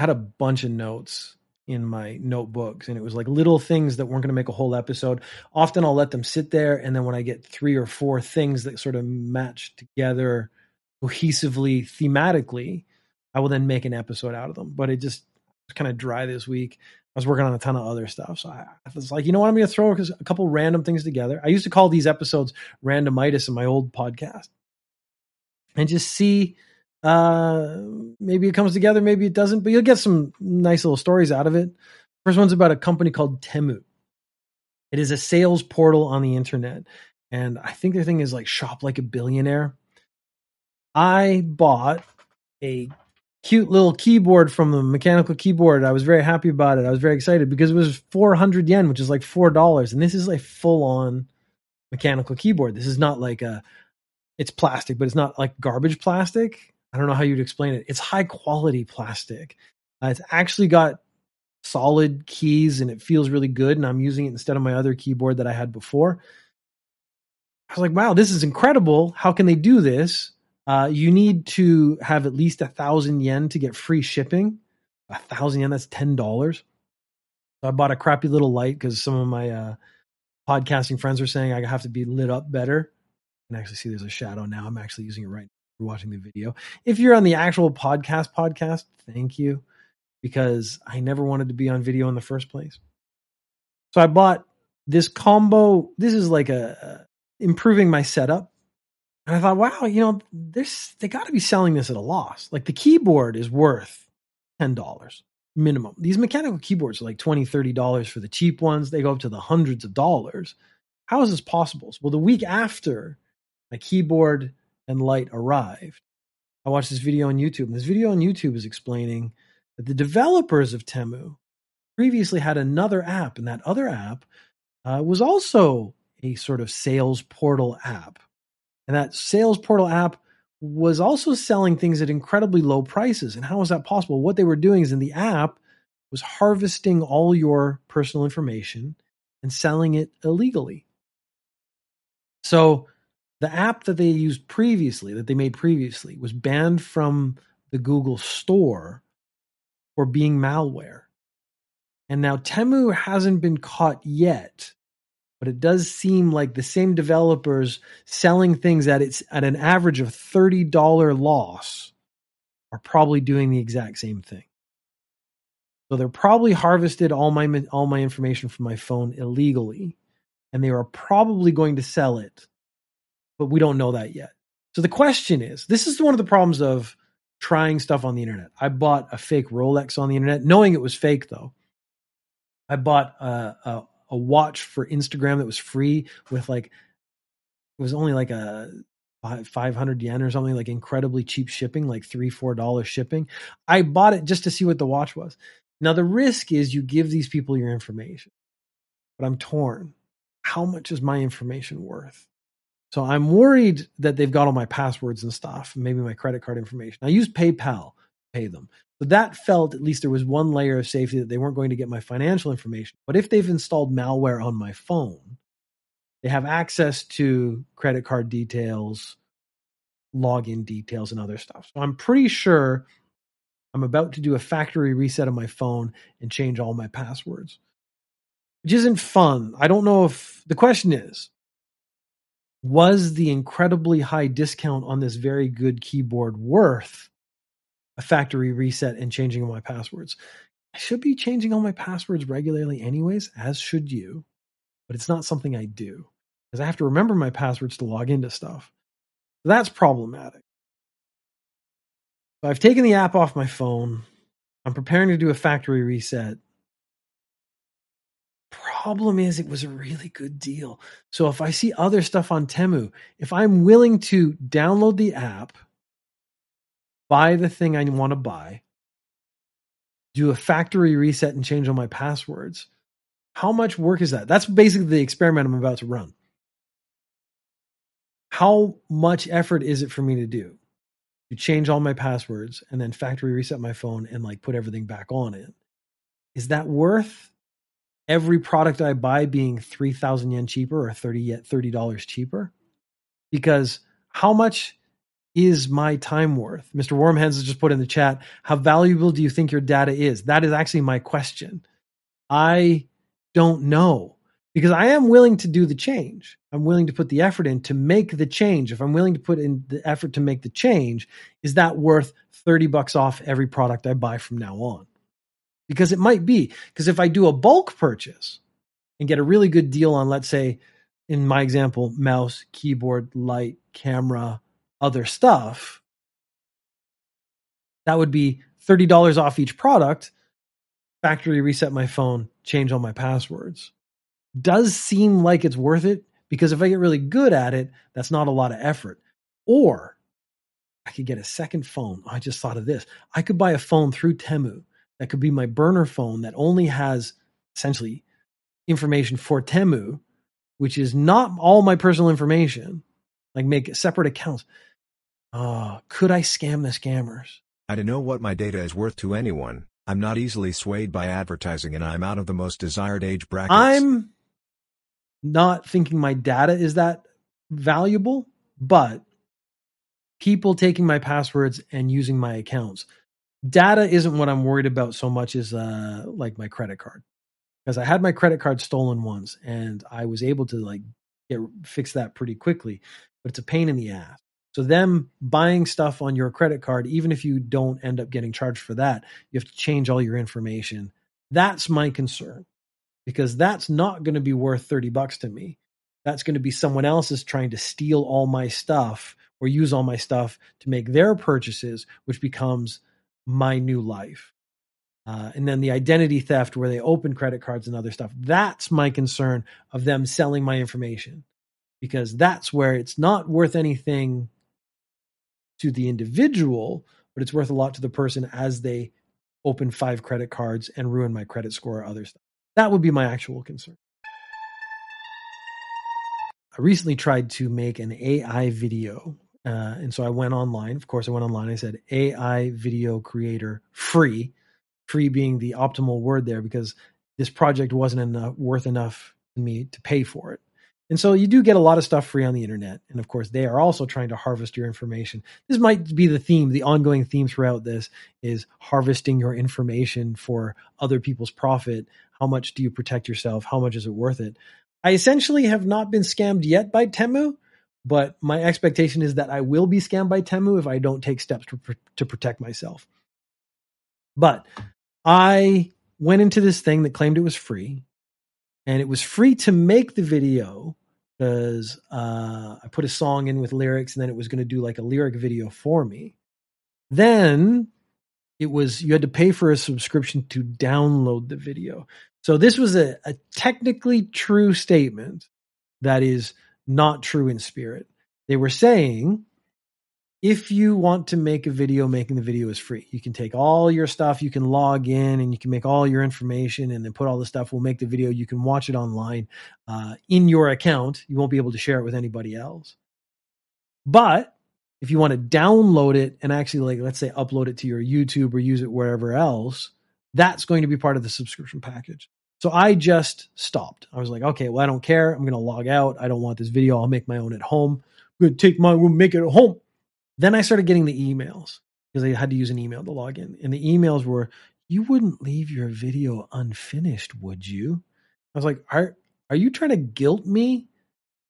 Had a bunch of notes in my notebooks and it was like little things that weren't going to make a whole episode. Often I'll let them sit there and then when I get three or four things that sort of match together cohesively thematically, I will then make an episode out of them. But it just was kind of dry this week. I was working on a ton of other stuff. So I was like, you know what? I'm going to throw a couple random things together. I used to call these episodes randomitis in my old podcast and just see uh maybe it comes together maybe it doesn't but you'll get some nice little stories out of it. First one's about a company called temu. It is a sales portal on the internet and i think their thing is like shop like a billionaire. I bought a cute little keyboard from the mechanical keyboard. I was very happy about it. I was very excited because it was 400 yen which is like four dollars and this is like full on mechanical keyboard. This is not like a it's plastic but it's not like garbage plastic I don't know how you'd explain it. It's high quality plastic. Uh, it's actually got solid keys and it feels really good. And I'm using it instead of my other keyboard that I had before. I was like, wow, this is incredible. How can they do this? Uh, you need to have at least a thousand yen to get free shipping. A thousand yen, that's ten dollars. So I bought a crappy little light because some of my uh, podcasting friends are saying I have to be lit up better. And actually see there's a shadow now. I'm actually using it right for watching the video. If you're on the actual podcast podcast, thank you because I never wanted to be on video in the first place. So I bought this combo. This is like a, improving my setup. And I thought, wow, you know, this they got to be selling this at a loss. Like the keyboard is worth $10 minimum. These mechanical keyboards are like $20, $30 for the cheap ones. They go up to the hundreds of dollars. How is this possible? Well, the week after my keyboard and light arrived. I watched this video on YouTube, and this video on YouTube is explaining that the developers of Temu previously had another app, and that other app uh, was also a sort of sales portal app. And that sales portal app was also selling things at incredibly low prices. And how was that possible? What they were doing is in the app was harvesting all your personal information and selling it illegally. So the app that they used previously, that they made previously, was banned from the Google Store for being malware. And now Temu hasn't been caught yet, but it does seem like the same developers selling things at its at an average of $30 loss are probably doing the exact same thing. So they're probably harvested all my all my information from my phone illegally and they are probably going to sell it but we don't know that yet. So the question is this is one of the problems of trying stuff on the internet. I bought a fake Rolex on the internet, knowing it was fake though. I bought a, a, a watch for Instagram that was free with like, it was only like a 500 yen or something, like incredibly cheap shipping, like three, four dollars shipping. I bought it just to see what the watch was. Now, the risk is you give these people your information, but I'm torn. How much is my information worth? So I'm worried that they've got all my passwords and stuff, maybe my credit card information. I use PayPal to pay them. So that felt at least there was one layer of safety that they weren't going to get my financial information. But if they've installed malware on my phone, they have access to credit card details, login details, and other stuff. So I'm pretty sure I'm about to do a factory reset of my phone and change all my passwords, which isn't fun. I don't know if the question is was the incredibly high discount on this very good keyboard worth a factory reset and changing my passwords? I should be changing all my passwords regularly, anyways, as should you, but it's not something I do because I have to remember my passwords to log into stuff. that's problematic. So I've taken the app off my phone. I'm preparing to do a factory reset problem is it was a really good deal. So if I see other stuff on Temu, if I'm willing to download the app, buy the thing I want to buy, do a factory reset and change all my passwords, how much work is that? That's basically the experiment I'm about to run. How much effort is it for me to do? To change all my passwords and then factory reset my phone and like put everything back on it. Is that worth every product I buy being 3,000 yen cheaper or 30 $30 cheaper. Because how much is my time worth? Mr. Warmhands has just put in the chat, how valuable do you think your data is? That is actually my question. I don't know because I am willing to do the change. I'm willing to put the effort in to make the change. If I'm willing to put in the effort to make the change, is that worth 30 bucks off every product I buy from now on? Because it might be. Because if I do a bulk purchase and get a really good deal on, let's say, in my example, mouse, keyboard, light, camera, other stuff, that would be $30 off each product. Factory reset my phone, change all my passwords. Does seem like it's worth it because if I get really good at it, that's not a lot of effort. Or I could get a second phone. I just thought of this. I could buy a phone through Temu that could be my burner phone that only has essentially information for Temu, which is not all my personal information. Like make separate accounts. Uh, could I scam the scammers? I don't know what my data is worth to anyone. I'm not easily swayed by advertising and I'm out of the most desired age brackets. I'm not thinking my data is that valuable, but people taking my passwords and using my accounts. Data isn't what I'm worried about so much as uh like my credit card. Because I had my credit card stolen once and I was able to like get fix that pretty quickly, but it's a pain in the ass. So them buying stuff on your credit card, even if you don't end up getting charged for that, you have to change all your information. That's my concern because that's not going to be worth 30 bucks to me. That's going to be someone else's trying to steal all my stuff or use all my stuff to make their purchases, which becomes my new life. Uh, and then the identity theft where they open credit cards and other stuff. That's my concern of them selling my information because that's where it's not worth anything to the individual, but it's worth a lot to the person as they open five credit cards and ruin my credit score or other stuff. That would be my actual concern. I recently tried to make an AI video. Uh, and so I went online. Of course, I went online. I said AI video creator free, free being the optimal word there because this project wasn't enough, worth enough to me to pay for it. And so you do get a lot of stuff free on the internet. And of course, they are also trying to harvest your information. This might be the theme, the ongoing theme throughout this is harvesting your information for other people's profit. How much do you protect yourself? How much is it worth it? I essentially have not been scammed yet by Temu, but my expectation is that I will be scammed by Temu if I don't take steps to, to protect myself. But I went into this thing that claimed it was free and it was free to make the video because uh, I put a song in with lyrics and then it was going to do like a lyric video for me. Then it was you had to pay for a subscription to download the video. So this was a, a technically true statement that is not true in spirit. They were saying if you want to make a video, making the video is free. You can take all your stuff, you can log in, and you can make all your information, and then put all the stuff. We'll make the video. You can watch it online uh, in your account. You won't be able to share it with anybody else. But if you want to download it and actually, like, let's say, upload it to your YouTube or use it wherever else, that's going to be part of the subscription package. So I just stopped. I was like, okay, well, I don't care. I'm going to log out. I don't want this video. I'll make my own at home. I'm going to take my, we'll make it at home then I started getting the emails because I had to use an email to log in. And the emails were, You wouldn't leave your video unfinished, would you? I was like, Are are you trying to guilt me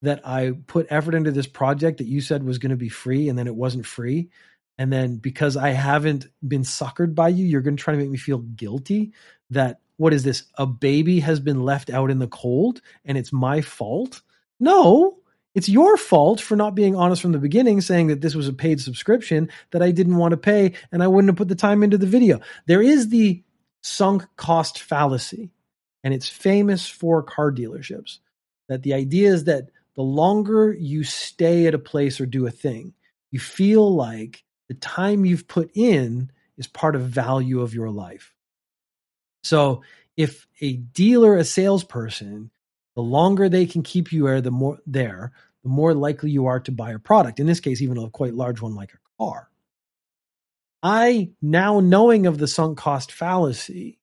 that I put effort into this project that you said was going to be free and then it wasn't free? And then because I haven't been suckered by you, you're going to try to make me feel guilty that what is this? A baby has been left out in the cold and it's my fault? No, it's your fault for not being honest from the beginning, saying that this was a paid subscription that I didn't want to pay and I wouldn't have put the time into the video. There is the sunk cost fallacy, and it's famous for car dealerships. That the idea is that the longer you stay at a place or do a thing, you feel like the time you've put in is part of value of your life. So if a dealer, a salesperson the longer they can keep you there, the more there, the more likely you are to buy a product. In this case, even a quite large one like a car. I now knowing of the sunk cost fallacy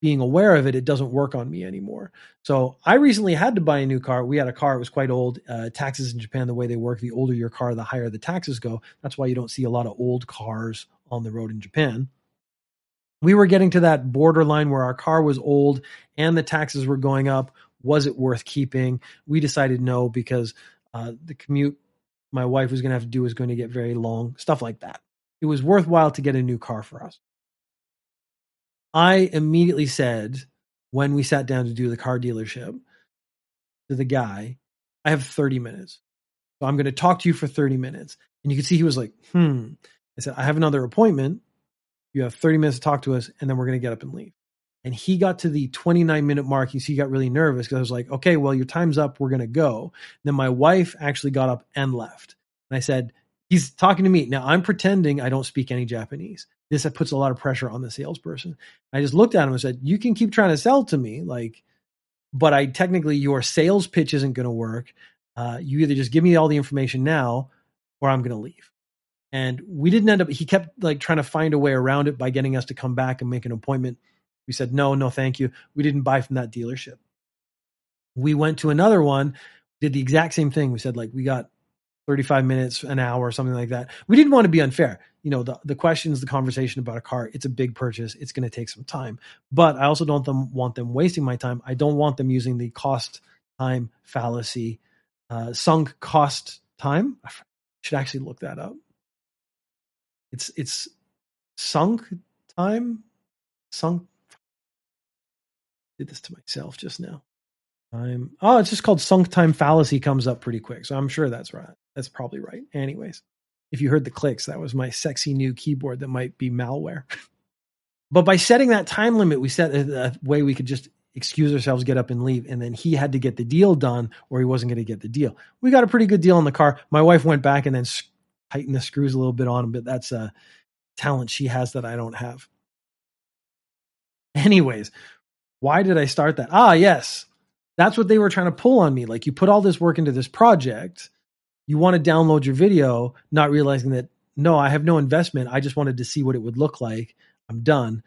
being aware of it, it doesn't work on me anymore. So I recently had to buy a new car. We had a car, it was quite old. Uh, taxes in Japan, the way they work, the older your car, the higher the taxes go. That's why you don't see a lot of old cars on the road in Japan. We were getting to that borderline where our car was old and the taxes were going up. Was it worth keeping? We decided no because uh, the commute my wife was going to have to do was going to get very long, stuff like that. It was worthwhile to get a new car for us. I immediately said when we sat down to do the car dealership to the guy, I have 30 minutes. So I'm going to talk to you for 30 minutes. And you can see he was like, hmm. I said, I have another appointment. You have 30 minutes to talk to us, and then we're going to get up and leave. And he got to the 29 minute mark. He got really nervous because I was like, okay, well, your time's up. We're going to go. And then my wife actually got up and left. And I said, he's talking to me. Now I'm pretending I don't speak any Japanese. This puts a lot of pressure on the salesperson. I just looked at him and said, you can keep trying to sell to me. Like, but I technically, your sales pitch isn't going to work. Uh, you either just give me all the information now or I'm going to leave. And we didn't end up, he kept like trying to find a way around it by getting us to come back and make an appointment. We said, no, no, thank you. We didn't buy from that dealership. We went to another one, did the exact same thing. We said, like, we got 35 minutes, an hour, or something like that. We didn't want to be unfair. You know, the, the questions, the conversation about a car, it's a big purchase. It's going to take some time. But I also don't them, want them wasting my time. I don't want them using the cost time fallacy, uh, sunk cost time. I should actually look that up. It's, it's sunk time, sunk. Did this to myself just now. Time. Oh, it's just called sunk time fallacy comes up pretty quick. So I'm sure that's right. That's probably right. Anyways, if you heard the clicks, that was my sexy new keyboard that might be malware. but by setting that time limit, we set a, a, way we could just excuse ourselves, get up and leave. And then he had to get the deal done or he wasn't going to get the deal. We got a pretty good deal on the car. My wife went back and then tightened the screws a little bit on but that's a talent she has that I don't have. Anyways, why did I start that? Ah, yes. That's what they were trying to pull on me. Like you put all this work into this project you want to download your video, not realizing that no, I have no investment. I just wanted to see what it would look like. I'm done.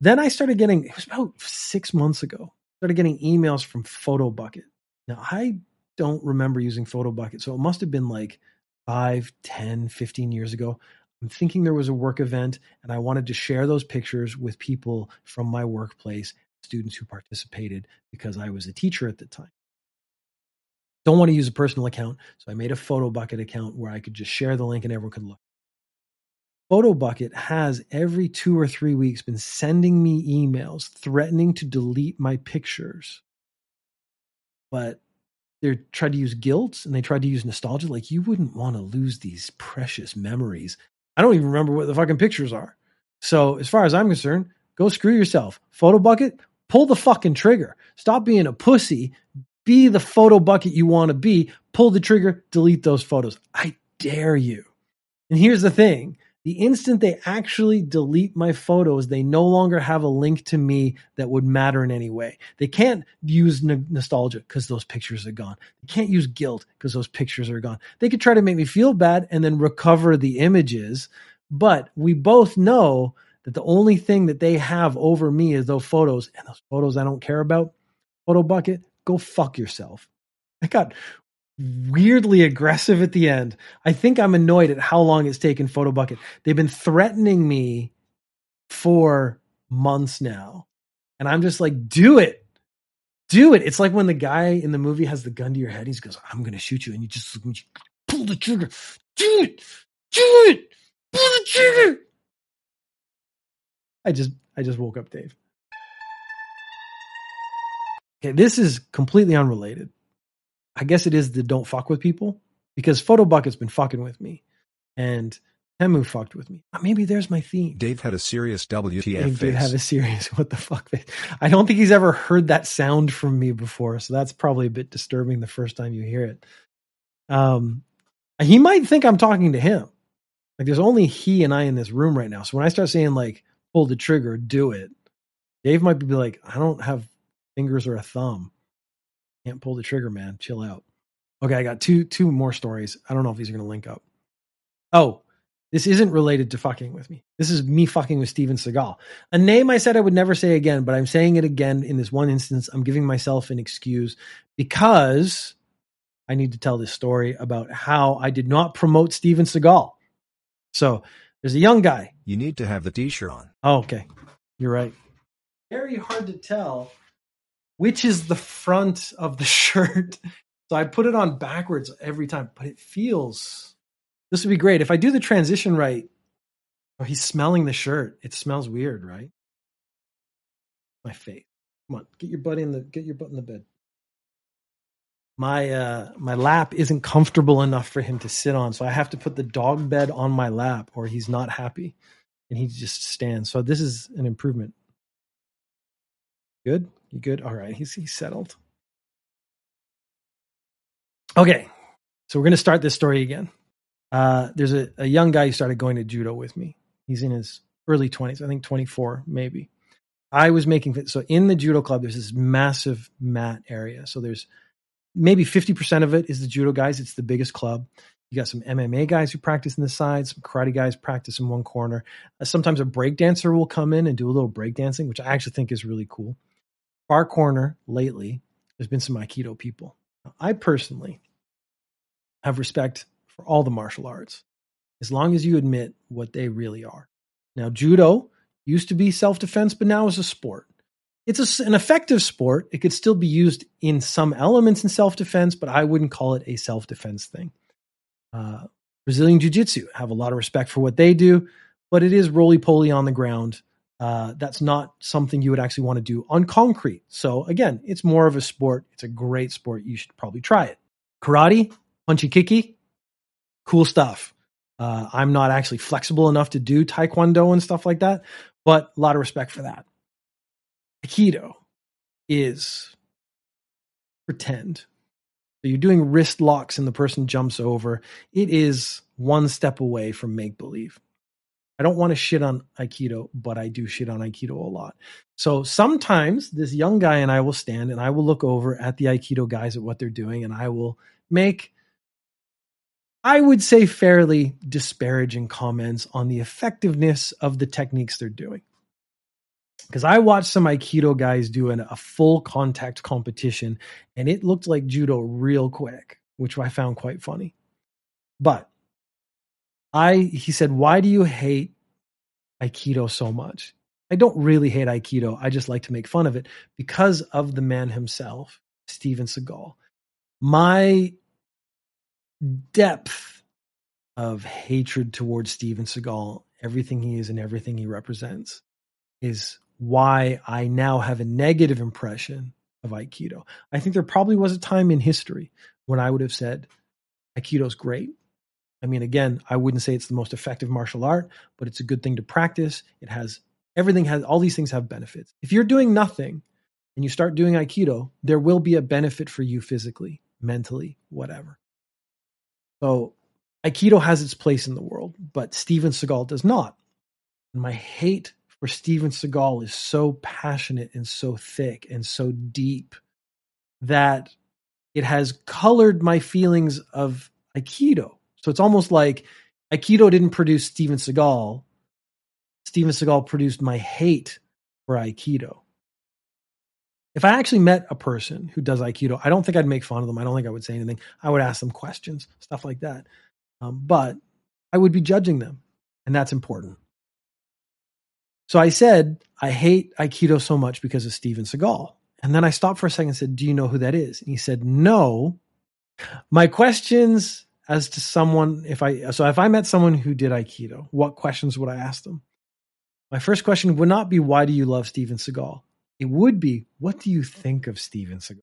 Then I started getting, it was about six months ago, started getting emails from PhotoBucket. Now, I don't remember using PhotoBucket, so it must have been like five, 10, 15 years ago. I'm thinking there was a work event and I wanted to share those pictures with people from my workplace, students who participated because I was a teacher at the time. Don't want to use a personal account, so I made a PhotoBucket account where I could just share the link and everyone could look. PhotoBucket has every two or three weeks been sending me emails threatening to delete my pictures. But they tried to use guilt and they tried to use nostalgia. Like, you wouldn't want to lose these precious memories. I don't even remember what the fucking pictures are. So, as far as I'm concerned, go screw yourself. Photo bucket, pull the fucking trigger. Stop being a pussy be the photo bucket you want to be, pull the trigger, delete those photos. I dare you. And here's the thing the instant they actually delete my photos, they no longer have a link to me that would matter in any way. They can't use nostalgia because those pictures are gone. They can't use guilt because those pictures are gone. They could try to make me feel bad and then recover the images. But we both know that the only thing that they have over me is those photos, and those photos I don't care about. Photo bucket, go fuck yourself. I got weirdly aggressive at the end. I think I'm annoyed at how long it's taken PhotoBucket. They've been threatening me for months now. And I'm just like, do it. Do it. It's like when the guy in the movie has the gun to your head. He goes, I'm going to shoot you. And you just pull the trigger. Do it. Do it. Pull the trigger. I just, I just woke up Dave. Okay, this is completely unrelated. I guess it is the don't fuck with people because PhotoBucket's been fucking with me, and Temu fucked with me. Uh, maybe there's my theme. Dave had a serious WTF Dave face. did have a serious what the fuck face. I don't think he's ever heard that sound from me before, so that's probably a bit disturbing the first time you hear it. Um, he might think I'm talking to him. Like there's only he and I in this room right now. So when I start saying like pull the trigger, do it, Dave might be like, I don't have fingers or a thumb. Can't pull the trigger, man. Chill out. Okay, I got two two more stories. I don't know if these are going to link up. Oh, This isn't related to fucking with me. This is me fucking with Steven Seagal. A name I said I would never say again, but I'm saying it again in this one instance. I'm giving myself an excuse because I need to tell this story about how I did not promote Steven Seagal. So there's a young guy. You need to have the t-shirt on. Oh, okay. You're right. Very hard to tell which is the front of the shirt. So I put it on backwards every time, but it feels this would be great. If I do the transition right, oh, he's smelling the shirt. It smells weird, right? My face. Come on, get your butt in the get your butt in the bed. My uh my lap isn't comfortable enough for him to sit on, so I have to put the dog bed on my lap or he's not happy and he just stands. So this is an improvement. Good? You good? All right. He's he's settled. Okay. So we're going to start this story again. Uh, there's a, a young guy who started going to judo with me. He's in his early 20s, I think 24, maybe. I was making so in the judo club, there's this massive mat area. So there's maybe 50% of it is the judo guys. It's the biggest club. You got some MMA guys who practice in the side, some karate guys practice in one corner. Uh, sometimes a break dancer will come in and do a little break dancing, which I actually think is really cool. Far corner lately, there's been some Aikido people. I personally have respect for all the martial arts, as long as you admit what they really are. Now, judo used to be self defense, but now is a sport. It's a, an effective sport. It could still be used in some elements in self defense, but I wouldn't call it a self defense thing. Uh, Brazilian Jiu Jitsu have a lot of respect for what they do, but it is roly poly on the ground. Uh, that's not something you would actually want to do on concrete. So, again, it's more of a sport. It's a great sport. You should probably try it. Karate, punchy kicky, cool stuff. Uh, I'm not actually flexible enough to do taekwondo and stuff like that, but a lot of respect for that. Aikido is pretend. So you're doing wrist locks and the person jumps over. It is one step away from make believe. I don't want to shit on Aikido, but I do shit on Aikido a lot. So sometimes this young guy and I will stand and I will look over at the Aikido guys at what they're doing and I will make I would say fairly disparaging comments on the effectiveness of the techniques they're doing. Because I watched some Aikido guys doing a full contact competition and it looked like judo real quick, which I found quite funny. But I, he said, why do you hate Aikido so much? I don't really hate Aikido. I just like to make fun of it because of the man himself, Steven Seagal. My depth of hatred towards Steven Seagal, everything he is and everything he represents, is why I now have a negative impression of Aikido. I think there probably was a time in history when I would have said, Aikido's great. I mean, again, I wouldn't say it's the most effective martial art, but it's a good thing to practice. It has everything has all these things have benefits. If you're doing nothing and you start doing Aikido, there will be a benefit for you physically, mentally, whatever. So Aikido has its place in the world, but Steven Seagal does not. And my hate for Steven Seagal is so passionate and so thick and so deep that it has colored my feelings of Aikido. So it's almost like Aikido didn't produce Steven Seagal. Steven Seagal produced my hate for Aikido if I actually met a person who does Aikido, I don't think I'd make fun of them. I don't think I would say anything. I would ask them questions, stuff like that. Um, but I would be judging them, and that's important. So I said, I hate Aikido so much because of Steven Seagal. And then I stopped for a second and said, Do you know who that is? And he said, No. My questions as to someone, if I, so if I met someone who did Aikido, what questions would I ask them? My first question would not be, Why do you love Steven Seagal? It would be, what do you think of Steven Seagal?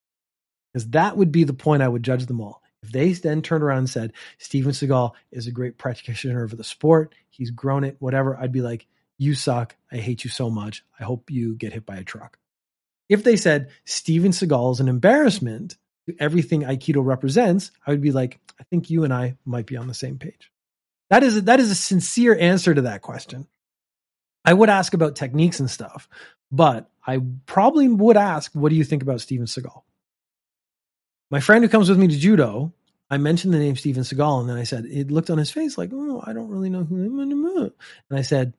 Because that would be the point I would judge them all. If they then turned around and said, Steven Seagal is a great practitioner of the sport, he's grown it, whatever, I'd be like, you suck. I hate you so much. I hope you get hit by a truck. If they said, Steven Seagal is an embarrassment everything Aikido represents, I would be like, I think you and I might be on the same page. That is, that is a sincere answer to that question. I would ask about techniques and stuff, but I probably would ask, what do you think about Steven Seagal? My friend who comes with me to judo, I mentioned the name Steven Seagal, and then I said, it looked on his face like, oh, I don't really know who. And I said,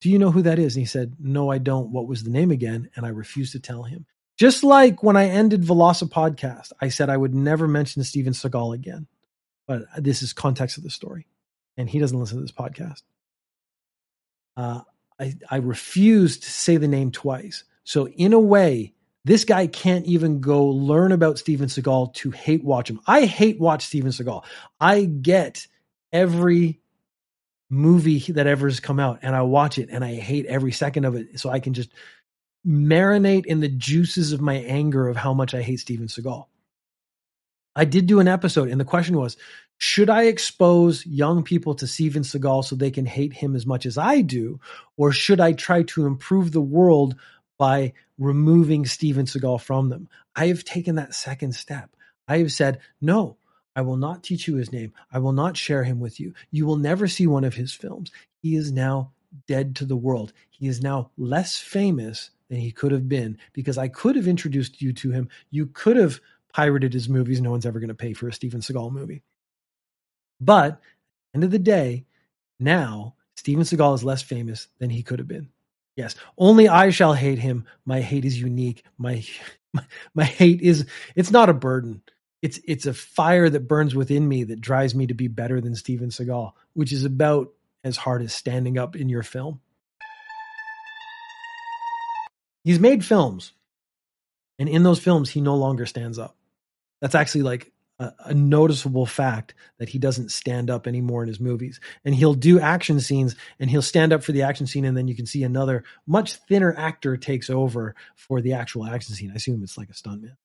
do you know who that is? And he said, no, I don't. What was the name again? And I refused to tell him. Just like when I ended Veloci podcast, I said I would never mention Steven Seagal again. But this is context of the story. And he doesn't listen to this podcast. Uh, I, I refused to say the name twice. So, in a way, this guy can't even go learn about Steven Seagal to hate watch him. I hate watch Steven Seagal. I get every movie that ever has come out and I watch it and I hate every second of it. So I can just marinate in the juices of my anger of how much I hate Steven Seagal. I did do an episode and the question was, should I expose young people to Steven Seagal so they can hate him as much as I do? Or should I try to improve the world by removing Steven Seagal from them. I have taken that second step. I have said, no, I will not teach you his name. I will not share him with you. You will never see one of his films. He is now dead to the world. He is now less famous than he could have been because I could have introduced you to him. You could have pirated his movies. No one's ever going to pay for a Steven Seagal movie. But end of the day, now Steven Seagal is less famous than he could have been. Yes, only I shall hate him. My hate is unique. My, my my hate is it's not a burden. It's it's a fire that burns within me that drives me to be better than Steven Seagal, which is about as hard as standing up in your film. He's made films, and in those films, he no longer stands up. That's actually like a, a, noticeable fact that he doesn't stand up anymore in his movies. And he'll do action scenes and he'll stand up for the action scene, and then you can see another much thinner actor takes over for the actual action scene. I assume it's like a stuntman.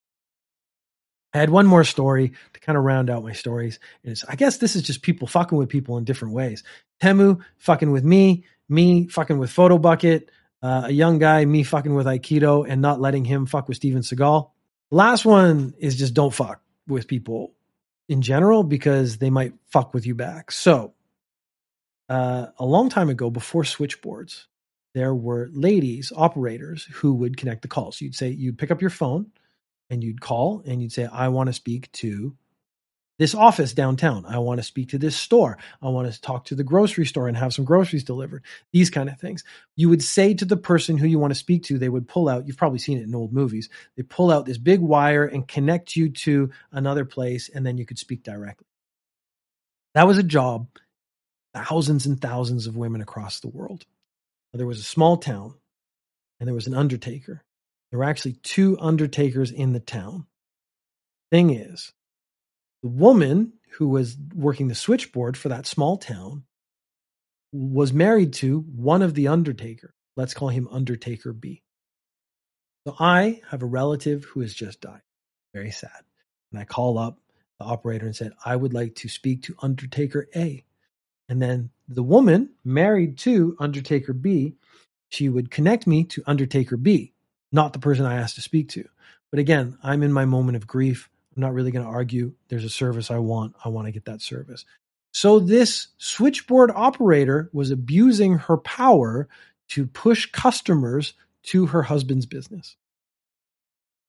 I had one more story to kind of round out my stories. And I guess this is just people fucking with people in different ways. Temu fucking with me, me fucking with Photobucket, uh, a young guy, me fucking with Aikido and not letting him fuck with Steven Seagal. Last one is just don't fuck with people in general because they might fuck with you back. So, uh, a long time ago, before switchboards, there were ladies, operators, who would connect the calls. You'd say, you'd pick up your phone and you'd call and you'd say, I want to speak to this office downtown. I want to speak to this store. I want to talk to the grocery store and have some groceries delivered. These kind of things. You would say to the person who you want to speak to, they would pull out, you've probably seen it in old movies. They pull out this big wire and connect you to another place, and then you could speak directly. That was a job thousands and thousands of women across the world. There was a small town and there was an undertaker. There were actually two undertakers in the town. Thing is, the woman who was working the switchboard for that small town was married to one of the Undertaker. Let's call him Undertaker B. So I have a relative who has just died. Very sad. And I call up the operator and said, I would like to speak to Undertaker A. And then the woman married to Undertaker B, she would connect me to Undertaker B, not the person I asked to speak to. But again, I'm in my moment of grief. I'm not really going to argue. There's a service I want. I want to get that service. So this switchboard operator was abusing her power to push customers to her husband's business.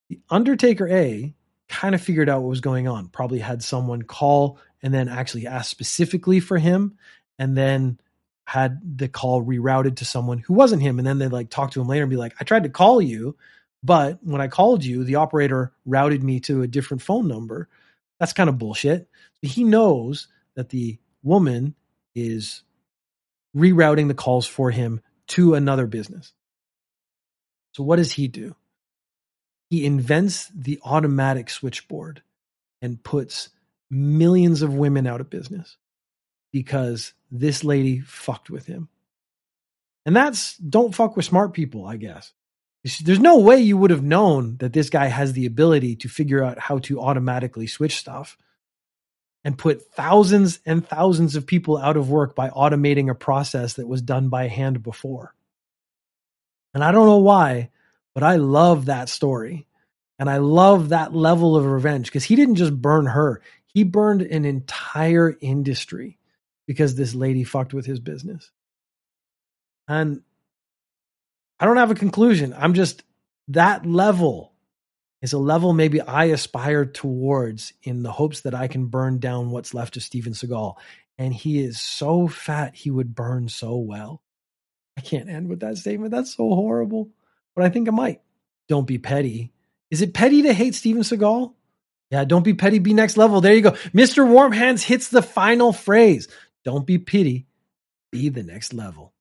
The Undertaker A kind of figured out what was going on, probably had someone call and then actually ask specifically for him and then had the call rerouted to someone who wasn't him and then they like talk to him later and be like I tried to call you but when I called you, the operator routed me to a different phone number. That's kind of bullshit. He knows that the woman is rerouting the calls for him to another business. So what does he do? He invents the automatic switchboard and puts millions of women out of business because this lady fucked with him. And that's don't fuck with smart people, I guess. There's no way you would have known that this guy has the ability to figure out how to automatically switch stuff and put thousands and thousands of people out of work by automating a process that was done by hand before. And I don't know why, but I love that story. And I love that level of revenge because he didn't just burn her, he burned an entire industry because this lady fucked with his business. And I don't have a conclusion. I'm just that level is a level maybe I aspire towards in the hopes that I can burn down what's left of Steven Seagal. And he is so fat, he would burn so well. I can't end with that statement. That's so horrible. But I think I might. Don't be petty. Is it petty to hate Steven Seagal? Yeah, don't be petty, be next level. There you go. Mr. Warm Hands hits the final phrase. Don't be petty, be the next level.